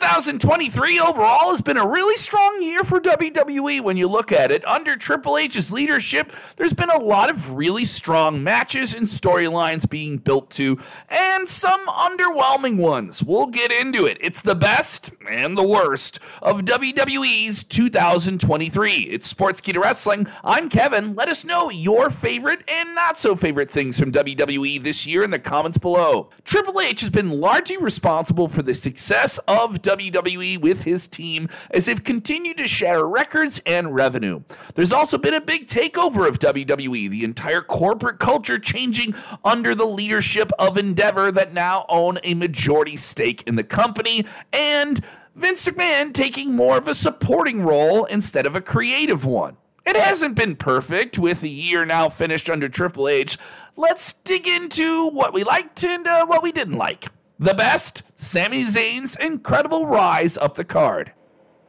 2023 overall has been a really strong year for WWE when you look at it. Under Triple H's leadership, there's been a lot of really strong matches and storylines being built to, and some underwhelming ones. We'll get into it. It's the best and the worst of WWE's 2023. It's sports Sportskeeda Wrestling. I'm Kevin. Let us know your favorite and not so favorite things from WWE this year in the comments below. Triple H has been largely responsible for the success of WWE with his team as they've continued to shatter records and revenue. There's also been a big takeover of WWE, the entire corporate culture changing under the leadership of Endeavor that now own a majority stake in the company and Vince McMahon taking more of a supporting role instead of a creative one. It hasn't been perfect with a year now finished under Triple H. Let's dig into what we liked and uh, what we didn't like. The best, Sami Zayn's incredible rise up the card.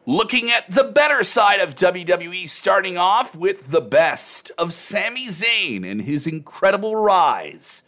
Looking at the better side of WWE, starting off with the best of Sami Zayn and his incredible rise.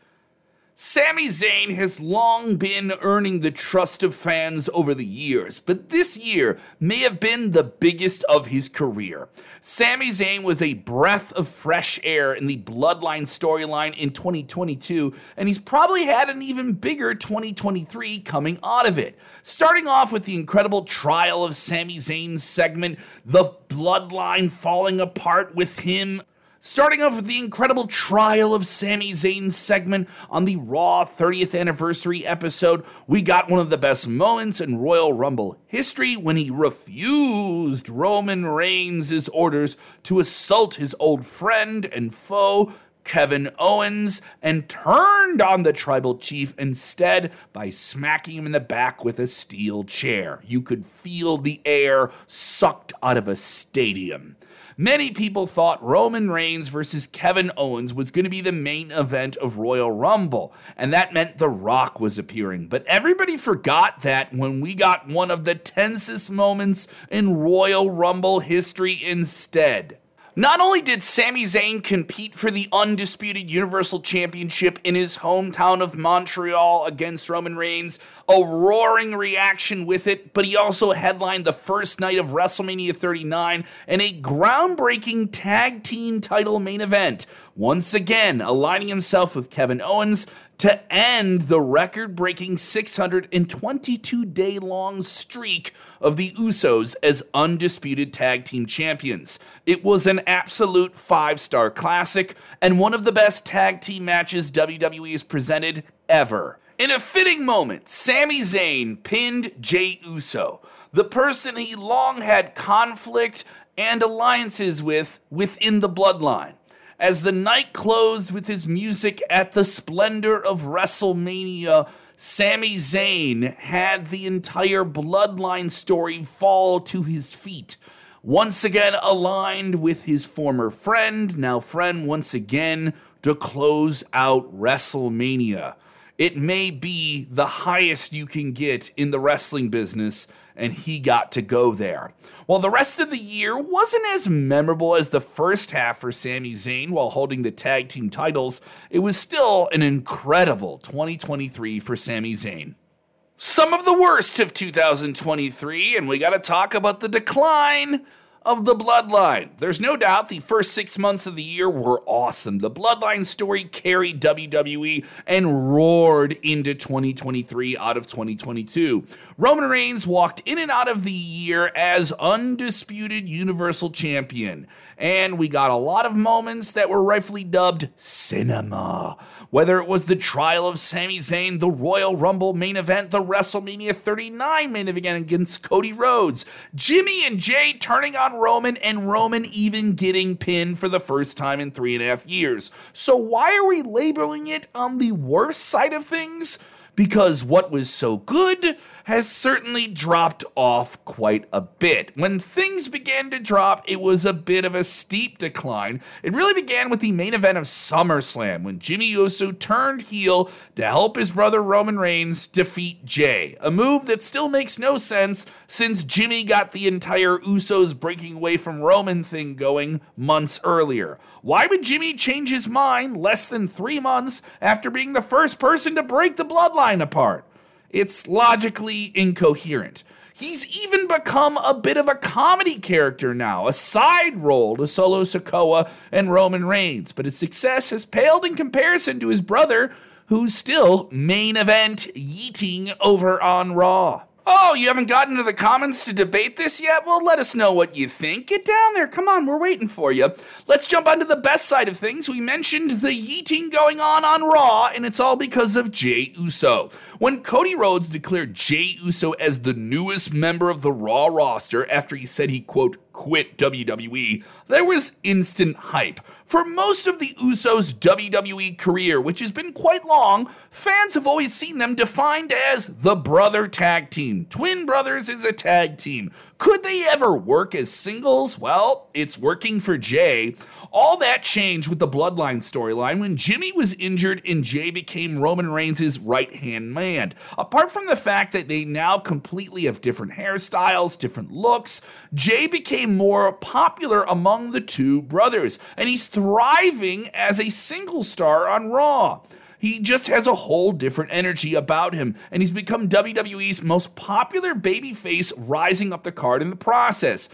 Sami Zayn has long been earning the trust of fans over the years, but this year may have been the biggest of his career. Sami Zayn was a breath of fresh air in the Bloodline storyline in 2022, and he's probably had an even bigger 2023 coming out of it. Starting off with the incredible trial of Sami Zayn's segment, The Bloodline falling apart with him Starting off with the incredible trial of Sami Zayn's segment on the Raw 30th anniversary episode, we got one of the best moments in Royal Rumble history when he refused Roman Reigns' orders to assault his old friend and foe, Kevin Owens and turned on the tribal chief instead by smacking him in the back with a steel chair. You could feel the air sucked out of a stadium. Many people thought Roman Reigns versus Kevin Owens was going to be the main event of Royal Rumble, and that meant The Rock was appearing. But everybody forgot that when we got one of the tensest moments in Royal Rumble history instead. Not only did Sami Zayn compete for the undisputed Universal Championship in his hometown of Montreal against Roman Reigns, a roaring reaction with it, but he also headlined the first night of WrestleMania 39 and a groundbreaking tag team title main event, once again aligning himself with Kevin Owens to end the record breaking 622 day long streak of the Usos as undisputed tag team champions. It was an absolute five star classic and one of the best tag team matches WWE has presented ever. In a fitting moment, Sami Zayn pinned Jey Uso, the person he long had conflict and alliances with within the bloodline as the night closed with his music at the splendor of WrestleMania. Sami Zayn had the entire bloodline story fall to his feet. Once again aligned with his former friend, now friend once again, to close out WrestleMania. It may be the highest you can get in the wrestling business, and he got to go there. While the rest of the year wasn't as memorable as the first half for Sami Zayn while holding the tag team titles, it was still an incredible 2023 for Sami Zayn. Some of the worst of 2023, and we got to talk about the decline of the Bloodline. There's no doubt the first six months of the year were awesome. The Bloodline story carried WWE and roared into 2023 out of 2022. Roman Reigns walked in and out of the year as undisputed Universal Champion and we got a lot of moments that were rightfully dubbed cinema. Whether it was the trial of Sami Zayn, the Royal Rumble main event, the WrestleMania 39 main event against Cody Rhodes, Jimmy and Jey turning on Roman, and Roman even getting pinned for the first time in three and a half years. So, why are we labeling it on the worst side of things? because what was so good has certainly dropped off quite a bit. When things began to drop, it was a bit of a steep decline. It really began with the main event of SummerSlam when Jimmy Uso turned heel to help his brother Roman Reigns defeat Jey, a move that still makes no sense since Jimmy got the entire Usos breaking away from Roman thing going months earlier. Why would Jimmy change his mind less than three months after being the first person to break the bloodline apart? It's logically incoherent. He's even become a bit of a comedy character now, a side role to Solo Sikoa and Roman Reigns, but his success has paled in comparison to his brother, who's still main event yeeting over on Raw. Oh, you haven't gotten to the comments to debate this yet? Well, let us know what you think. Get down there. Come on, we're waiting for you. Let's jump onto the best side of things. We mentioned the yeeting going on on Raw, and it's all because of Jey Uso. When Cody Rhodes declared Jey Uso as the newest member of the Raw roster after he said he, quote, quit WWE, there was instant hype. For most of the Usos' WWE career, which has been quite long, fans have always seen them defined as the brother tag team. Twin brothers is a tag team. Could they ever work as singles? Well, it's working for Jey. All that changed with the Bloodline storyline when Jimmy was injured and Jey became Roman Reigns' right hand man. Apart from the fact that they now completely have different hairstyles, different looks, Jey became more popular among the two brothers, and he's thriving as a single star on Raw. He just has a whole different energy about him, and he's become WWE's most popular babyface, rising up the card in the process.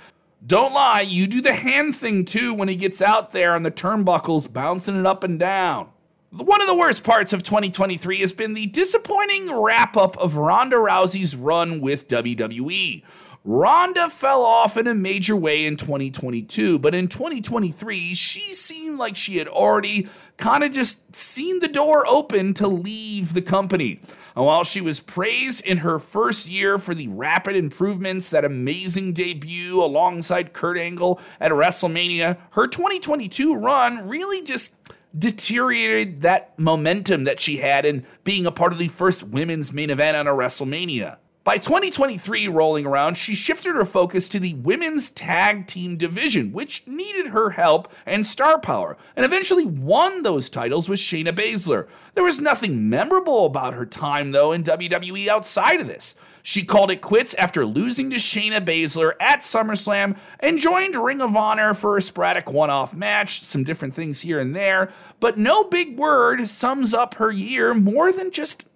Don't lie, you do the hand thing too when he gets out there on the turnbuckles, bouncing it up and down. One of the worst parts of 2023 has been the disappointing wrap up of Ronda Rousey's run with WWE. Ronda fell off in a major way in 2022, but in 2023, she seemed like she had already kind of just seen the door open to leave the company. And while she was praised in her first year for the rapid improvements, that amazing debut alongside Kurt Angle at WrestleMania, her 2022 run really just deteriorated that momentum that she had in being a part of the first women's main event on a WrestleMania. By 2023 rolling around, she shifted her focus to the women's tag team division, which needed her help and star power, and eventually won those titles with Shayna Baszler. There was nothing memorable about her time, though, in WWE outside of this. She called it quits after losing to Shayna Baszler at SummerSlam and joined Ring of Honor for a sporadic one off match, some different things here and there, but no big word sums up her year more than just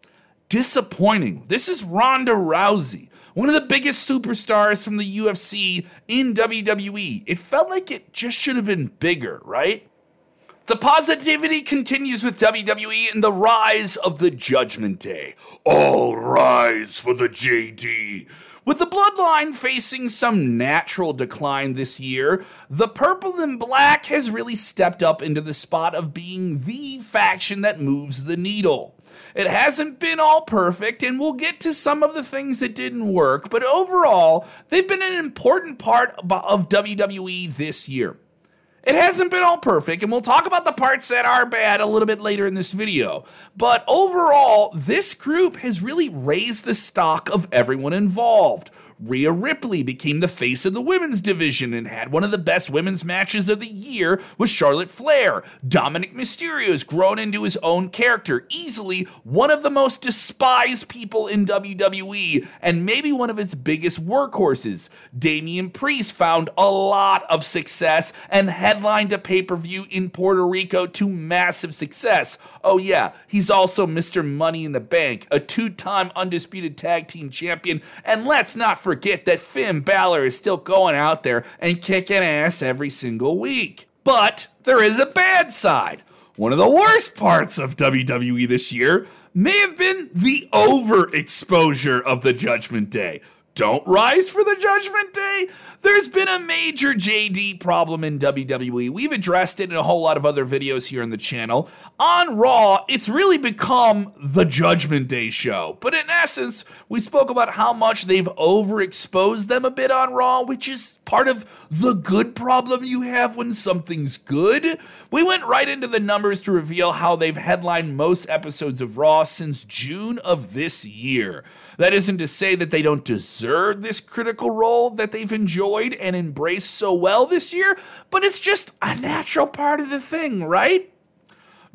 disappointing. This is Ronda Rousey, one of the biggest superstars from the UFC in WWE. It felt like it just should have been bigger, right? The positivity continues with WWE and the rise of the Judgment Day. All rise for the JD. With the bloodline facing some natural decline this year, the purple and black has really stepped up into the spot of being the faction that moves the needle. It hasn't been all perfect, and we'll get to some of the things that didn't work, but overall, they've been an important part of WWE this year. It hasn't been all perfect, and we'll talk about the parts that are bad a little bit later in this video. But overall, this group has really raised the stock of everyone involved. Rhea Ripley became the face of the women's division and had one of the best women's matches of the year with Charlotte Flair. Dominik Mysterio has grown into his own character, easily one of the most despised people in WWE and maybe one of its biggest workhorses. Damian Priest found a lot of success and headlined a pay per view in Puerto Rico to massive success. Oh, yeah, he's also Mr. Money in the Bank, a two time undisputed tag team champion, and let's not forget that Finn Balor is still going out there and kicking ass every single week. But there is a bad side. One of the worst parts of WWE this year may have been the overexposure of the Judgment Day don't rise for the Judgment Day? There's been a major JD problem in WWE. We've addressed it in a whole lot of other videos here on the channel. On Raw, it's really become the Judgment Day show. But in essence, we spoke about how much they've overexposed them a bit on Raw, which is part of the good problem you have when something's good. We went right into the numbers to reveal how they've headlined most episodes of Raw since June of this year. That isn't to say that they don't deserve this critical role that they've enjoyed and embraced so well this year, but it's just a natural part of the thing, right?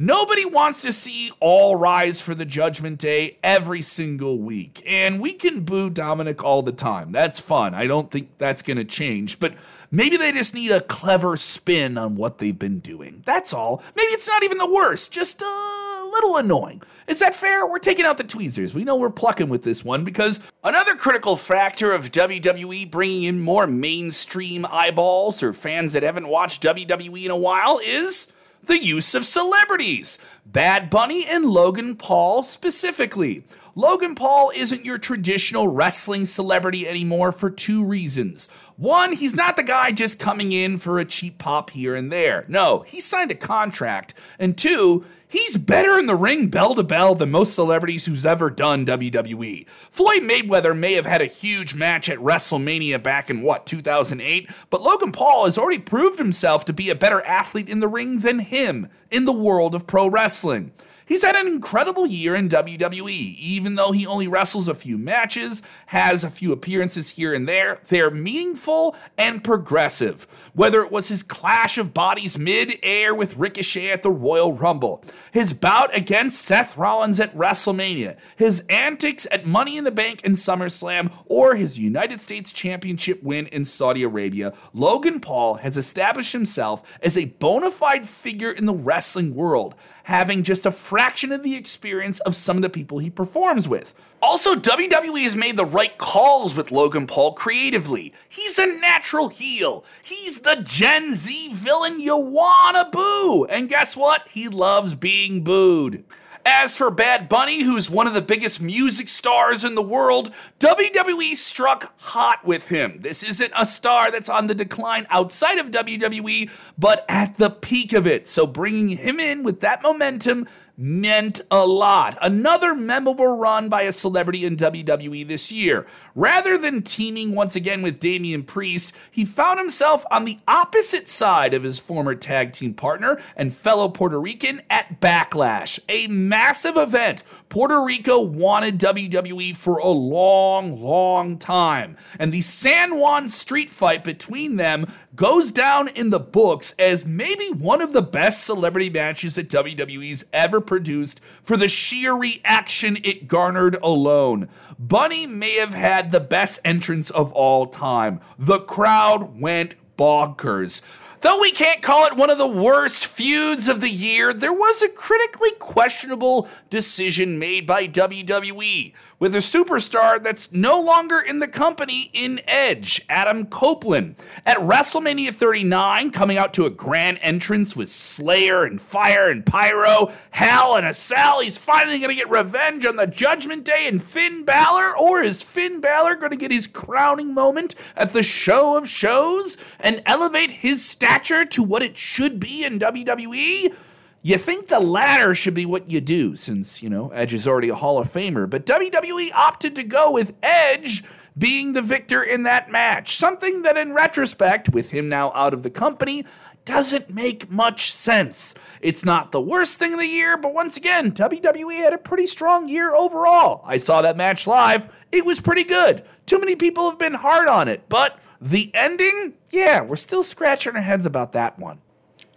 Nobody wants to see all rise for the Judgment Day every single week. And we can boo Dominik all the time. That's fun. I don't think that's going to change. But maybe they just need a clever spin on what they've been doing. That's all. Maybe it's not even the worst, just a little annoying. Is that fair? We're taking out the tweezers. We know we're plucking with this one because another critical factor of WWE bringing in more mainstream eyeballs or fans that haven't watched WWE in a while is the use of celebrities. Bad Bunny and Logan Paul specifically. Logan Paul isn't your traditional wrestling celebrity anymore for two reasons. One, he's not the guy just coming in for a cheap pop here and there. No, he signed a contract. And two, He's better in the ring bell to bell than most celebrities who's ever done WWE. Floyd Mayweather may have had a huge match at WrestleMania back in what, 2008, but Logan Paul has already proved himself to be a better athlete in the ring than him in the world of pro wrestling. He's had an incredible year in WWE, even though he only wrestles a few matches, has a few appearances here and there. They're meaningful and progressive. Whether it was his clash of bodies mid air with Ricochet at the Royal Rumble, his bout against Seth Rollins at WrestleMania, his antics at Money in the Bank and SummerSlam, or his United States Championship win in Saudi Arabia, Logan Paul has established himself as a bona fide figure in the wrestling world having just a fraction of the experience of some of the people he performs with. Also, WWE has made the right calls with Logan Paul creatively. He's a natural heel. He's the Gen Z villain you wanna boo. And guess what? He loves being booed. As for Bad Bunny, who's one of the biggest music stars in the world, WWE struck hot with him. This isn't a star that's on the decline outside of WWE, but at the peak of it. So bringing him in with that momentum meant a lot. Another memorable run by a celebrity in WWE this year. Rather than teaming once again with Damian Priest, he found himself on the opposite side of his former tag team partner and fellow Puerto Rican at Backlash, a massive event Puerto Rico wanted WWE for a long, long time. And the San Juan street fight between them goes down in the books as maybe one of the best celebrity matches that WWE's ever produced for the sheer reaction it garnered alone. Bunny may have had the best entrance of all time. The crowd went bonkers. Though we can't call it one of the worst feuds of the year, there was a critically questionable decision made by WWE with a superstar that's no longer in the company in Edge, Adam Copeland. At WrestleMania 39, coming out to a grand entrance with Slayer and Fire and Pyro, Hell in a Cell, he's finally going to get revenge on the Judgment Day and Finn Balor, or is Finn Balor going to get his crowning moment at the show of shows and elevate his stature to what it should be in WWE? You think the latter should be what you do, since, you know, Edge is already a Hall of Famer, but WWE opted to go with Edge being the victor in that match. Something that, in retrospect, with him now out of the company, doesn't make much sense. It's not the worst thing of the year, but once again, WWE had a pretty strong year overall. I saw that match live, it was pretty good. Too many people have been hard on it, but the ending, yeah, we're still scratching our heads about that one.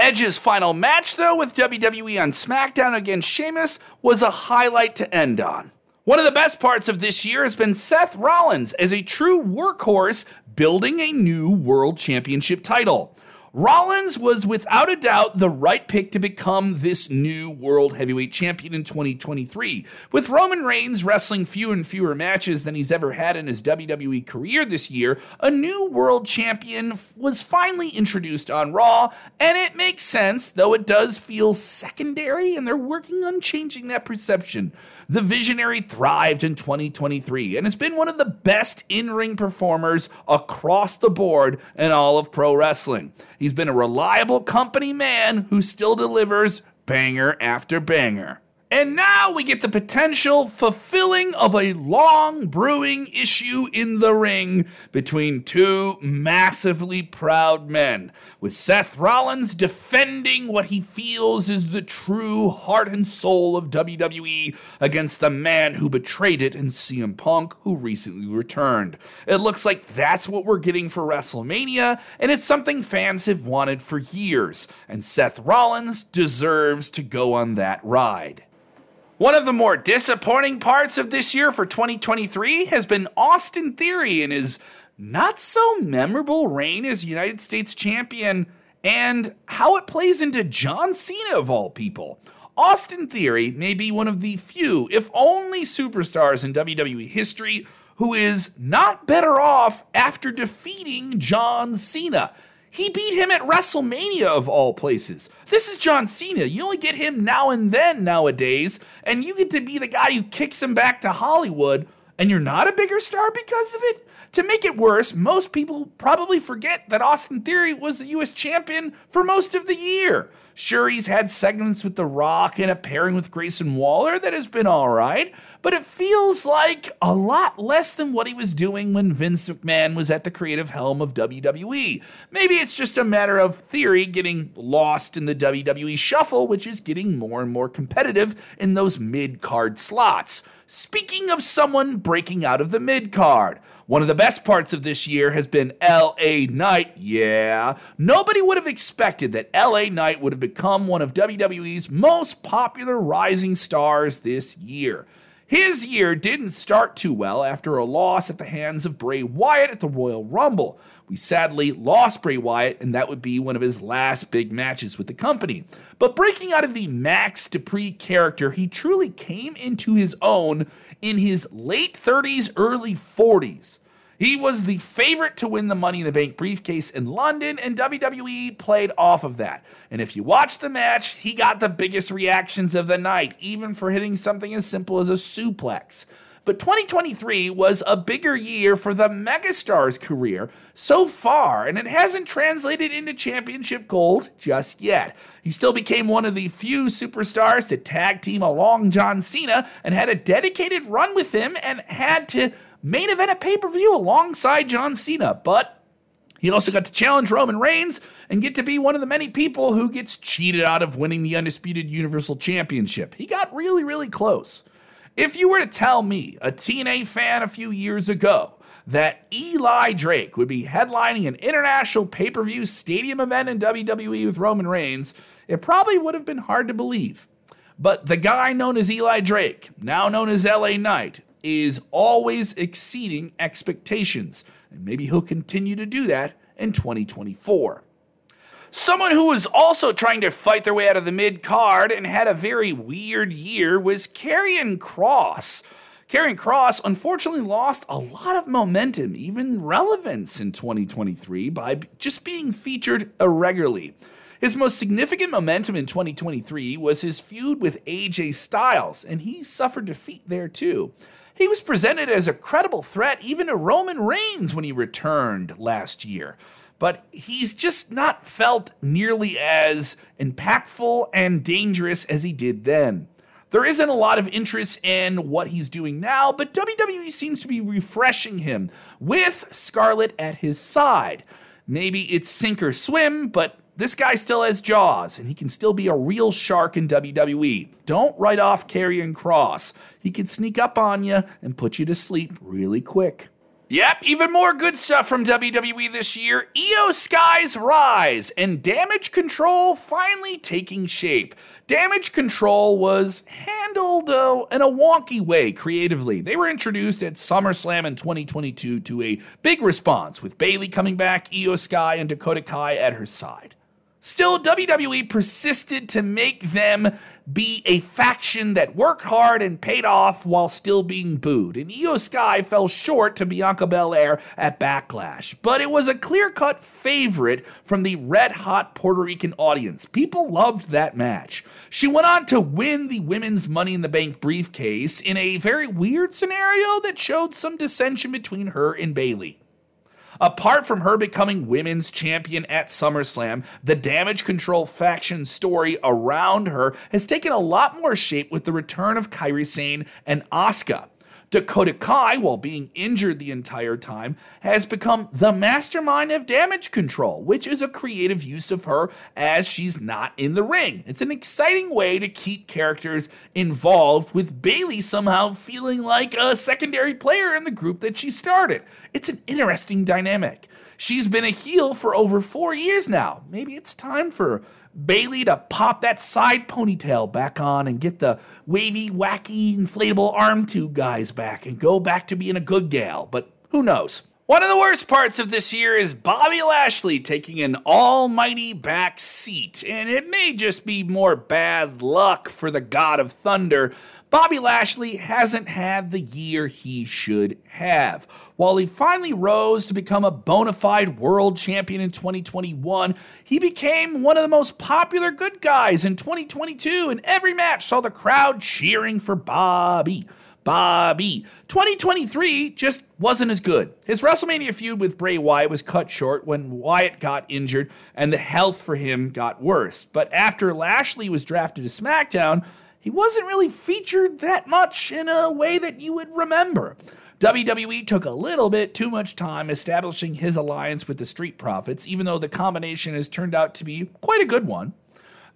Edge's final match, though, with WWE on SmackDown against Sheamus was a highlight to end on. One of the best parts of this year has been Seth Rollins as a true workhorse building a new World Championship title. Rollins was without a doubt the right pick to become this new world heavyweight champion in 2023. With Roman Reigns wrestling fewer and fewer matches than he's ever had in his WWE career this year, a new world champion was finally introduced on Raw, and it makes sense, though it does feel secondary, and they're working on changing that perception. The Visionary thrived in 2023 and has been one of the best in ring performers across the board in all of pro wrestling. He's been a reliable company man who still delivers banger after banger. And now we get the potential fulfilling of a long brewing issue in the ring between two massively proud men, with Seth Rollins defending what he feels is the true heart and soul of WWE against the man who betrayed it in CM Punk, who recently returned. It looks like that's what we're getting for WrestleMania, and it's something fans have wanted for years, and Seth Rollins deserves to go on that ride. One of the more disappointing parts of this year for 2023 has been Austin Theory and his not so memorable reign as United States champion and how it plays into John Cena of all people. Austin Theory may be one of the few, if only superstars in WWE history who is not better off after defeating John Cena. He beat him at WrestleMania of all places. This is John Cena. You only get him now and then nowadays, and you get to be the guy who kicks him back to Hollywood, and you're not a bigger star because of it? To make it worse, most people probably forget that Austin Theory was the US champion for most of the year. Sure, he's had segments with The Rock and a pairing with Grayson Waller that has been alright, but it feels like a lot less than what he was doing when Vince McMahon was at the creative helm of WWE. Maybe it's just a matter of theory getting lost in the WWE shuffle, which is getting more and more competitive in those mid card slots. Speaking of someone breaking out of the mid card, one of the best parts of this year has been LA Knight. Yeah. Nobody would have expected that LA Knight would have become one of WWE's most popular rising stars this year. His year didn't start too well after a loss at the hands of Bray Wyatt at the Royal Rumble. We sadly lost Bray Wyatt, and that would be one of his last big matches with the company. But breaking out of the Max Dupri character, he truly came into his own in his late 30s, early 40s. He was the favorite to win the Money in the Bank briefcase in London, and WWE played off of that. And if you watch the match, he got the biggest reactions of the night, even for hitting something as simple as a suplex. But 2023 was a bigger year for the megastar's career so far, and it hasn't translated into championship gold just yet. He still became one of the few superstars to tag team along John Cena and had a dedicated run with him and had to main event at pay per view alongside John Cena. But he also got to challenge Roman Reigns and get to be one of the many people who gets cheated out of winning the Undisputed Universal Championship. He got really, really close. If you were to tell me, a TNA fan a few years ago, that Eli Drake would be headlining an international pay per view stadium event in WWE with Roman Reigns, it probably would have been hard to believe. But the guy known as Eli Drake, now known as LA Knight, is always exceeding expectations. And maybe he'll continue to do that in 2024. Someone who was also trying to fight their way out of the mid card and had a very weird year was Karrion Kross. Karrion Kross unfortunately lost a lot of momentum, even relevance in 2023 by just being featured irregularly. His most significant momentum in 2023 was his feud with AJ Styles, and he suffered defeat there too. He was presented as a credible threat even to Roman Reigns when he returned last year. But he's just not felt nearly as impactful and dangerous as he did then. There isn't a lot of interest in what he's doing now, but WWE seems to be refreshing him with Scarlett at his side. Maybe it's sink or swim, but this guy still has jaws, and he can still be a real shark in WWE. Don't write off Karrion Kross. He can sneak up on you and put you to sleep really quick. Yep, even more good stuff from WWE this year. Iyo Sky's rise and damage control finally taking shape. Damage control was handled uh, in a wonky way creatively. They were introduced at SummerSlam in 2022 to a big response, with Bayley coming back, Iyo Sky, and Dakota Kai at her side. Still, WWE persisted to make them be a faction that worked hard and paid off while still being booed. And Iyo Sky fell short to Bianca Belair at Backlash, but it was a clear cut favorite from the red hot Puerto Rican audience. People loved that match. She went on to win the Women's Money in the Bank briefcase in a very weird scenario that showed some dissension between her and Bayley. Apart from her becoming women's champion at SummerSlam, the damage control faction story around her has taken a lot more shape with the return of Kairi Sane and Asuka. Dakota Kai, while being injured the entire time, has become the mastermind of damage control, which is a creative use of her as she's not in the ring. It's an exciting way to keep characters involved, with Bayley somehow feeling like a secondary player in the group that she started. It's an interesting dynamic. She's been a heel for over four years now. Maybe it's time for Bayley to pop that side ponytail back on and get the wavy, wacky, inflatable arm tube guys back and go back to being a good gal. But who knows? One of the worst parts of this year is Bobby Lashley taking an almighty back seat, and it may just be more bad luck for the God of Thunder. Bobby Lashley hasn't had the year he should have. While he finally rose to become a bona fide world champion in 2021, he became one of the most popular good guys in 2022, and every match saw the crowd cheering for Bobby. Bobby. 2023 just wasn't as good. His WrestleMania feud with Bray Wyatt was cut short when Wyatt got injured and the health for him got worse. But after Lashley was drafted to SmackDown, he wasn't really featured that much in a way that you would remember. WWE took a little bit too much time establishing his alliance with the Street Profits, even though the combination has turned out to be quite a good one.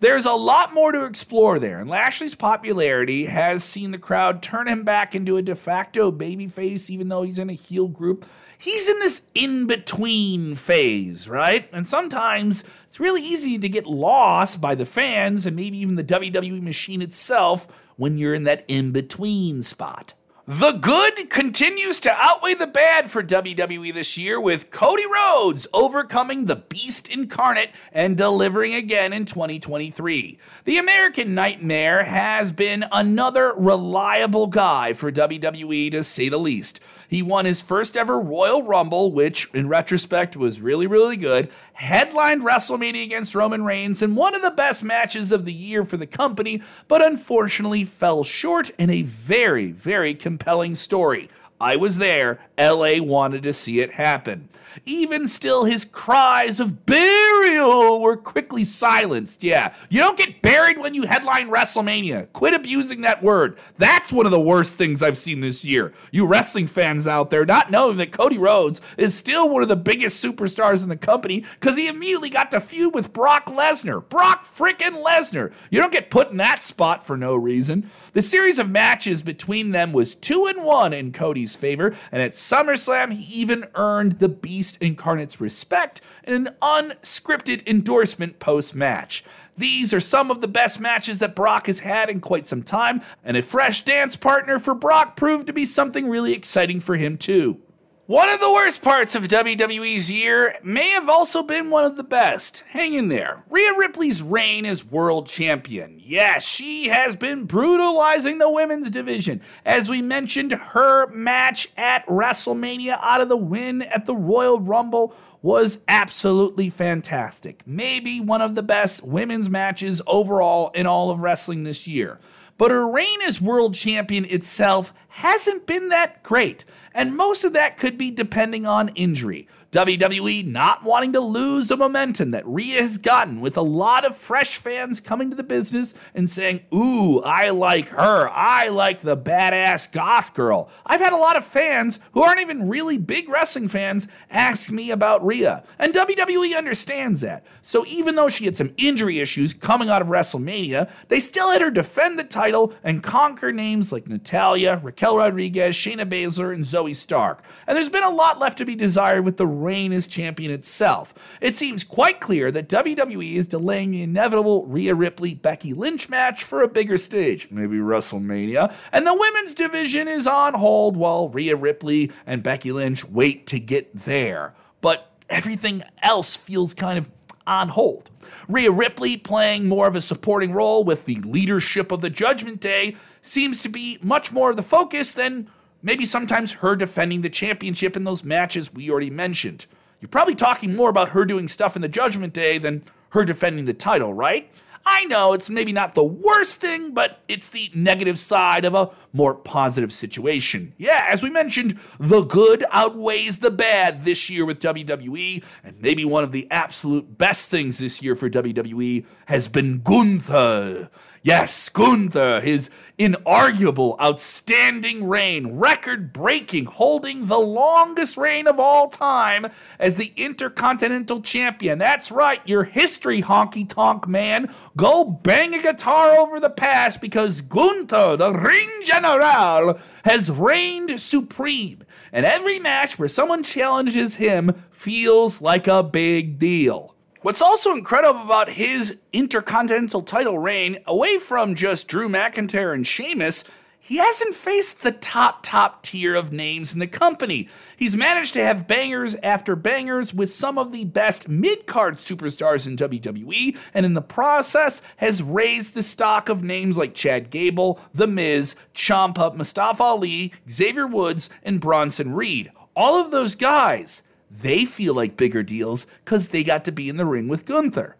There's a lot more to explore there, and Lashley's popularity has seen the crowd turn him back into a de facto babyface, even though he's in a heel group. He's in this in between phase, right? And sometimes it's really easy to get lost by the fans and maybe even the WWE machine itself when you're in that in between spot. The good continues to outweigh the bad for WWE this year, with Cody Rhodes overcoming the beast incarnate and delivering again in 2023. The American Nightmare has been another reliable guy for WWE to say the least. He won his first ever Royal Rumble, which in retrospect was really, really good, headlined WrestleMania against Roman Reigns in one of the best matches of the year for the company, but unfortunately fell short in a very, very compelling story. I was there. LA wanted to see it happen. Even still, his cries of burial were quickly silenced. Yeah, you don't get buried when you headline WrestleMania. Quit abusing that word. That's one of the worst things I've seen this year. You wrestling fans out there not knowing that Cody Rhodes is still one of the biggest superstars in the company because he immediately got to feud with Brock Lesnar. Brock frickin' Lesnar. You don't get put in that spot for no reason. The series of matches between them was 2 and 1 in Cody's favor, and at SummerSlam, he even earned the Beast Incarnate's respect in an unscripted endorsement post match. These are some of the best matches that Brock has had in quite some time, and a fresh dance partner for Brock proved to be something really exciting for him, too. One of the worst parts of WWE's year may have also been one of the best. Hang in there. Rhea Ripley's reign as world champion. Yes, she has been brutalizing the women's division. As we mentioned, her match at WrestleMania out of the win at the Royal Rumble was absolutely fantastic. Maybe one of the best women's matches overall in all of wrestling this year. But her reign as world champion itself hasn't been that great, and most of that could be depending on injury. WWE not wanting to lose the momentum that Rhea has gotten with a lot of fresh fans coming to the business and saying, Ooh, I like her. I like the badass goth girl. I've had a lot of fans who aren't even really big wrestling fans ask me about Rhea. And WWE understands that. So even though she had some injury issues coming out of WrestleMania, they still had her defend the title and conquer names like Natalya, Raquel Rodriguez, Shayna Baszler, and Zoey Stark. And there's been a lot left to be desired with the reign as champion itself. It seems quite clear that WWE is delaying the inevitable Rhea Ripley Becky Lynch match for a bigger stage, maybe WrestleMania, and the women's division is on hold while Rhea Ripley and Becky Lynch wait to get there. But everything else feels kind of on hold. Rhea Ripley playing more of a supporting role with the leadership of the Judgment Day seems to be much more of the focus than Maybe sometimes her defending the championship in those matches we already mentioned. You're probably talking more about her doing stuff in the Judgment Day than her defending the title, right? I know it's maybe not the worst thing, but it's the negative side of a more positive situation. Yeah, as we mentioned, the good outweighs the bad this year with WWE, and maybe one of the absolute best things this year for WWE has been Gunther. Yes, Gunther, his inarguable, outstanding reign, record breaking, holding the longest reign of all time as the Intercontinental Champion. That's right, your history, honky tonk man. Go bang a guitar over the past because Gunther, the Ring General, has reigned supreme. And every match where someone challenges him feels like a big deal. What's also incredible about his intercontinental title reign, away from just Drew McIntyre and Sheamus, he hasn't faced the top, top tier of names in the company. He's managed to have bangers after bangers with some of the best mid card superstars in WWE, and in the process has raised the stock of names like Chad Gable, The Miz, Ciampa, Mustafa Ali, Xavier Woods, and Bronson Reed. All of those guys, they feel like bigger deals because they got to be in the ring with Gunther.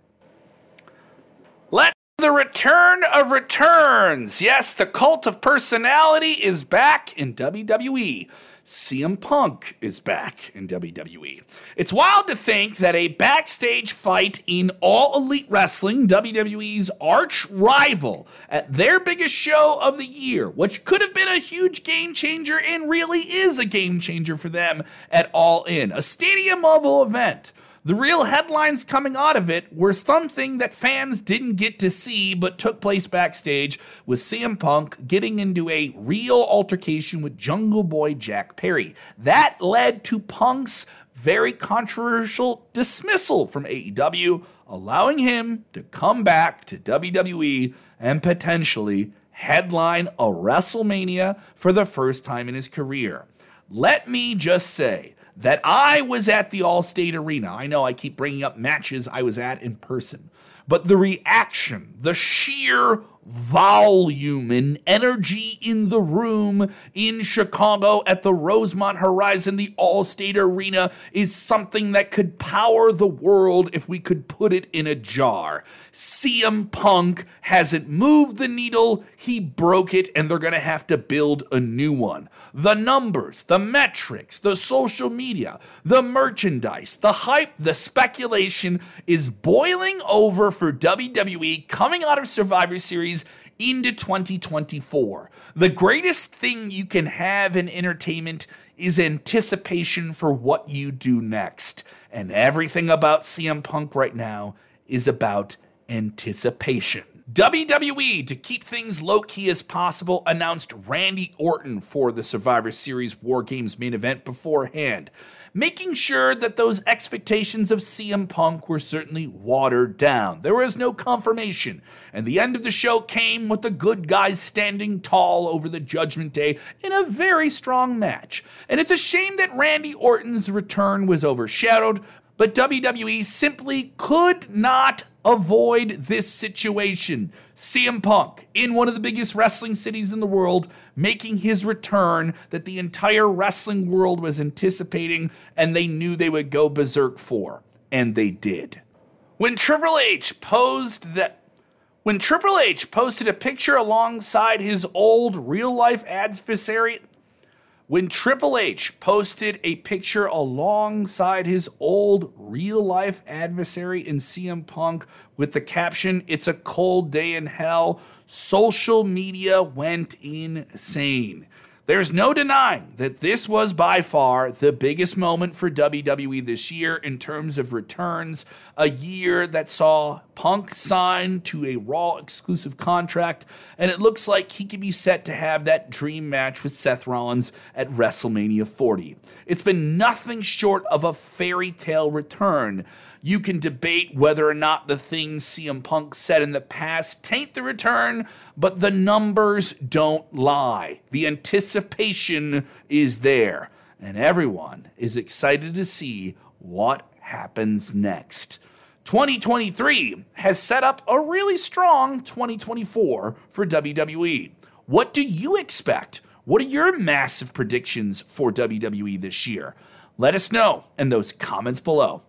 The return of returns. Yes, the cult of personality is back in WWE. CM Punk is back in WWE. It's wild to think that a backstage fight in All Elite Wrestling, WWE's arch rival, at their biggest show of the year, which could have been a huge game changer and really is a game changer for them at All In, a stadium level event the real headlines coming out of it were something that fans didn't get to see but took place backstage with CM Punk getting into a real altercation with Jungle Boy Jack Perry. That led to Punk's very controversial dismissal from AEW, allowing him to come back to WWE and potentially headline a WrestleMania for the first time in his career. Let me just say, that I was at the Allstate Arena. I know I keep bringing up matches I was at in person, but the reaction, the sheer volume and energy in the room in Chicago at the Rosemont Horizon, the Allstate Arena, is something that could power the world if we could put it in a jar. CM Punk hasn't moved the needle, he broke it, and they're going to have to build a new one. The numbers, the metrics, the social media, the merchandise, the hype, the speculation is boiling over for WWE coming out of Survivor Series into 2024. The greatest thing you can have in entertainment is anticipation for what you do next. And everything about CM Punk right now is about anticipation. WWE, to keep things low key as possible, announced Randy Orton for the Survivor Series War Games main event beforehand making sure that those expectations of CM Punk were certainly watered down. There was no confirmation, and the end of the show came with the good guys standing tall over the Judgment Day in a very strong match. And it's a shame that Randy Orton's return was overshadowed, but WWE simply could not avoid this situation. CM Punk, in one of the biggest wrestling cities in the world, making his return that the entire wrestling world was anticipating and they knew they would go berserk for. And they did. When Triple H posed that when Triple H posted a picture alongside his old real life adversary when Triple H posted a picture alongside his old real life adversary in CM Punk with the caption, It's a cold day in hell, social media went insane. There's no denying that this was by far the biggest moment for WWE this year in terms of returns. A year that saw Punk signed to a Raw exclusive contract, and it looks like he could be set to have that dream match with Seth Rollins at WrestleMania 40. It's been nothing short of a fairy tale return. You can debate whether or not the things CM Punk said in the past taint the return, but the numbers don't lie. The anticipation is there, and everyone is excited to see what happens next. 2023 has set up a really strong 2024 for WWE. What do you expect? What are your massive predictions for WWE this year? Let us know in those comments below.